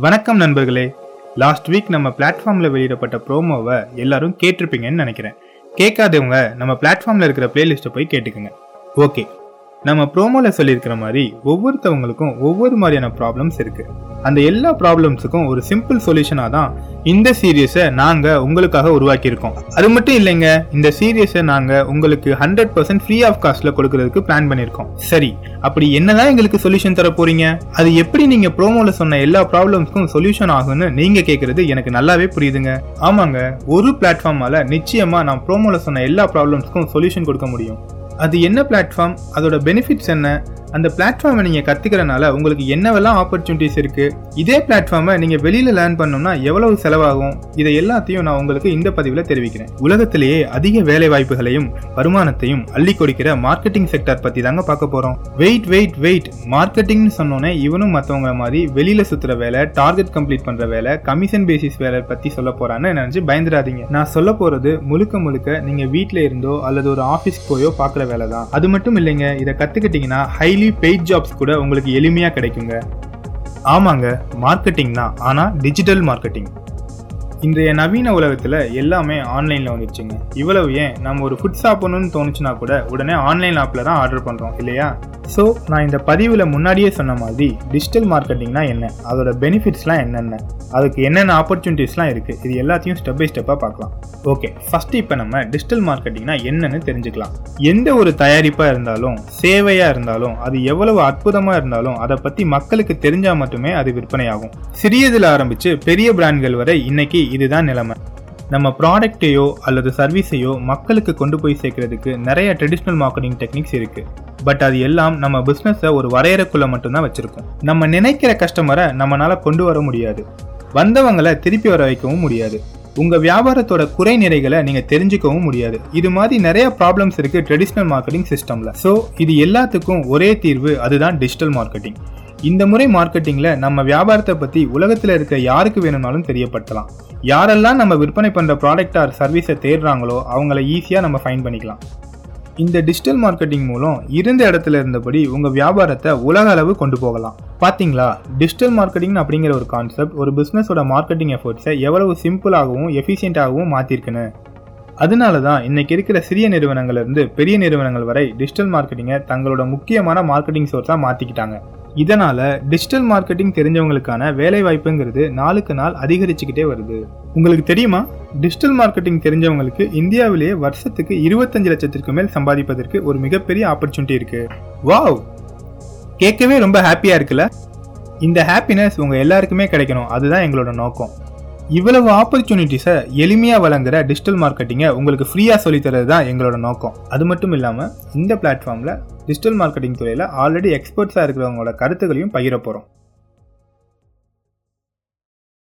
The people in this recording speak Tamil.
வணக்கம் நண்பர்களே. லாஸ்ட் வீக் நம்ம பிளாட்ஃபார்மில் வெளியிடப்பட்ட ப்ரோமோவை எல்லாரும் கேட்டிருப்பீங்கன்னு நினைக்கிறேன். கேட்காதவங்க நம்ம பிளாட்ஃபார்மில் இருக்கிற பிளேலிஸ்ட்டை போய் கேட்டுக்குங்க. ஓகே நம்ம ப்ரோமோவில் சொல்லியிருக்கிற மாதிரி ஒவ்வொருத்தவங்களுக்கும் ஒவ்வொரு மாதிரியான ப்ராப்ளம்ஸ் இருக்கு. அந்த எல்லா ப்ராப்ளம்ஸுக்கும் ஒரு சிம்பிள் சொல்யூஷனாக தான் இந்த சீரியஸை நாங்கள் உங்களுக்காக உருவாக்கியிருக்கோம். அது மட்டும் இல்லைங்க இந்த சீரியஸை நாங்கள் உங்களுக்கு ஹண்ட்ரட் பர்சன்ட் ஃப்ரீ ஆஃப் காஸ்ட்டில் கொடுக்கறதுக்கு பிளான் பண்ணியிருக்கோம். சரி அப்படி என்னதான் எங்களுக்கு சொல்யூஷன் தர போறீங்க? அது எப்படி நீங்க ப்ரோமோல சொன்ன எல்லா ப்ராப்ளம்ஸ்க்கும் சொல்யூஷன் ஆகும்னு நீங்க கேட்குறது எனக்கு நல்லாவே புரியுதுங்க. ஆமாங்க ஒரு பிளாட்ஃபார்மால நிச்சயமா நான் ப்ரோமோல சொன்ன எல்லா ப்ராப்ளம்ஸ்க்கும் சொல்யூஷன் கொடுக்க முடியும். அது என்ன பிளாட்ஃபார்ம் அதோட பெனிஃபிட்ஸ் என்ன? அந்த பிளாட்ஃபார்மை நீங்கள் கற்றுக்கிறனால உங்களுக்கு என்னவெல்லாம் ஆப்பர்ச்சுனிட்டிஸ் இருக்குது இதே பிளாட்ஃபார்மை நீங்கள் வெளியில் லேர்ன் பண்ணோம்னா எவ்வளவு செலவாகும்? இதை எல்லாத்தையும் நான் உங்களுக்கு இந்த பதிவில் தெரிவிக்கிறேன். உலகத்திலேயே அதிக வேலை வாய்ப்புகளையும் வருமானத்தையும் அள்ளி கொடுக்கிற மார்க்கெட்டிங் செக்டர் பற்றி தாங்க பார்க்க போகிறோம் வெயிட் வெயிட் வெயிட் மார்க்கெட்டிங்னு சொன்னோன்னே இவனும் மற்றவங்க மாதிரி வெளியில் சுற்றுற வேலை டார்கெட் கம்ப்ளீட் பண்ணுற வேலை கமிஷன் பேசிஸ் வேலை பற்றி சொல்ல போகிறான்னு நினச்சி பயந்துடாதீங்க. நான் சொல்ல போகிறது முழுக்க முழுக்க நீங்கள் வீட்டில் இருந்தோ அல்லது ஒரு ஆஃபீஸ்க்கு போயோ பார்க்குற வேலை தான் அது மட்டும் இல்லைங்க இதை கற்றுக்கிட்டிங்கன்னா ஹைலி பெய்ட் ஜாப்ஸ் கூட உங்களுக்கு எளிமையாக கிடைக்குங்க. ஆமாங்க மார்க்கெட்டிங் தான். ஆனால் டிஜிட்டல் மார்க்கெட்டிங் இன்றைய நவீன உலகத்தில் எல்லாமே ஆன்லைனில் வந்துடுச்சுங்க இவ்வளவு ஏன்? நம்ம ஒரு ஃபுட் சாப்பிடணும்னு தோணுச்சுன்னா கூட உடனே ஆன்லைன் ஆப்பில் தான் ஆர்டர் பண்ணுறோம் இல்லையா? ஸோ நான் இந்த பதிவில் முன்னாடியே சொன்ன மாதிரி டிஜிட்டல் மார்க்கெட்டிங்னா என்ன? அதோட பெனிஃபிட்ஸ்லாம் என்னென்ன? அதுக்கு என்னென்ன ஆப்பர்ச்சுனிட்டிஸ்லாம் இருக்குது இது எல்லாத்தையும் ஸ்டெப் பை ஸ்டெப்பாக பார்க்கலாம். ஓகே ஃபஸ்ட்டு இப்போ நம்ம டிஜிட்டல் மார்க்கெட்டிங்னா என்னன்னு தெரிஞ்சுக்கலாம். எந்த ஒரு தயாரிப்பாக இருந்தாலும் சேவையாக இருந்தாலும் அது எவ்வளவு அற்புதமாக இருந்தாலும் அதை பற்றி மக்களுக்கு தெரிஞ்சால் மட்டுமே அது விற்பனையாகும் சிறியதில் ஆரம்பித்து பெரிய பிராண்ட்கள் வரை இன்னைக்கு இதுதான் நிலைமை. நம்ம ப்ராடக்டையோ அல்லது சர்வீஸையோ மக்களுக்கு கொண்டு போய் சேர்க்கறதுக்கு நிறைய ட்ரெடிஷ்னல் மார்க்கெட்டிங் டெக்னிக்ஸ் இருக்கு. பட் அது எல்லாம் நம்ம பிஸ்னஸை ஒரு வரையறைக்குள்ள மட்டும்தான் வச்சிருக்கோம். நம்ம நினைக்கிற கஸ்டமரை நம்மளால கொண்டு வர முடியாது. வந்தவங்களை திருப்பி வர வைக்கவும் முடியாது. உங்க வியாபாரத்தோட குறை நிறைகளை நீங்க தெரிஞ்சுக்கவும் முடியாது. இது மாதிரி நிறைய ப்ராப்ளம்ஸ் இருக்கு ட்ரெடிஷ்னல் மார்க்கெட்டிங் சிஸ்டம்ல ஸோ இது எல்லாத்துக்கும் ஒரே தீர்வு அதுதான் டிஜிட்டல் மார்க்கெட்டிங் இந்த முறை மார்க்கெட்டிங்கில் நம்ம வியாபாரத்தை பற்றி உலகத்தில் இருக்க யாருக்கு வேணும்னாலும் தெரியப்படுத்தலாம். யாரெல்லாம் நம்ம விற்பனை பண்ணுற ப்ராடக்ட் ஆர் சர்வீஸை தேடுறாங்களோ அவங்கள ஈஸியாக நம்ம ஃபைன் பண்ணிக்கலாம். இந்த டிஜிட்டல் மார்க்கெட்டிங் மூலம் இருந்த இடத்துல இருந்தபடி உங்கள் வியாபாரத்தை உலக அளவு கொண்டு போகலாம். பார்த்தீங்களா டிஜிட்டல் மார்க்கெட்டிங் அப்படிங்கிற ஒரு கான்செப்ட் ஒரு பிஸ்னஸோட மார்க்கெட்டிங் எஃபர்ட்ஸை எவ்வளவு சிம்பிளாகவும் எஃபிஷியண்ட்டாகவும் மாற்றிருக்குன்னு அதனால தான் இன்னைக்கு இருக்கிற சிறிய நிறுவனங்கள்லேருந்து பெரிய நிறுவனங்கள் வரை டிஜிட்டல் மார்க்கெட்டிங்கை தங்களோட முக்கியமான மார்க்கெட்டிங் சோர்ஸாக மாற்றிக்கிட்டாங்க இதனால டிஜிட்டல் மார்க்கெட்டிங் தெரிஞ்சவங்களுக்கான வேலை வாய்ப்புங்கிறது நாளுக்கு நாள் அதிகரிச்சுக்கிட்டே வருது. உங்களுக்கு தெரியுமா? டிஜிட்டல் மார்க்கெட்டிங் தெரிஞ்சவங்களுக்கு இந்தியாவிலேயே வருஷத்துக்கு இருபத்தஞ்சு லட்சத்திற்கு மேல் சம்பாதிப்பதற்கு ஒரு மிகப்பெரிய ஆப்பர்ச்சுனிட்டி இருக்கு. வாவ் கேட்கவே ரொம்ப ஹாப்பியா இருக்குல்ல? இந்த ஹாப்பினஸ் உங்க எல்லாருக்குமே கிடைக்கணும். அதுதான் எங்களோட நோக்கம். இவ்வளவு ஆப்பர்ச்சுனிட்டிஸை எளிமையாக வழங்குற டிஜிட்டல் மார்க்கெட்டிங்கை உங்களுக்கு ஃப்ரீயாக சொல்லித்தரது தான் எங்களோட நோக்கம். அது மட்டும் இல்லாமல் இந்த பிளாட்ஃபார்மில் டிஜிட்டல் மார்க்கெட்டிங் துறையில் ஆல்ரெடி எக்ஸ்பர்ட்ஸாக இருக்கிறவங்களோட கருத்துக்களையும் பகிர போகிறோம்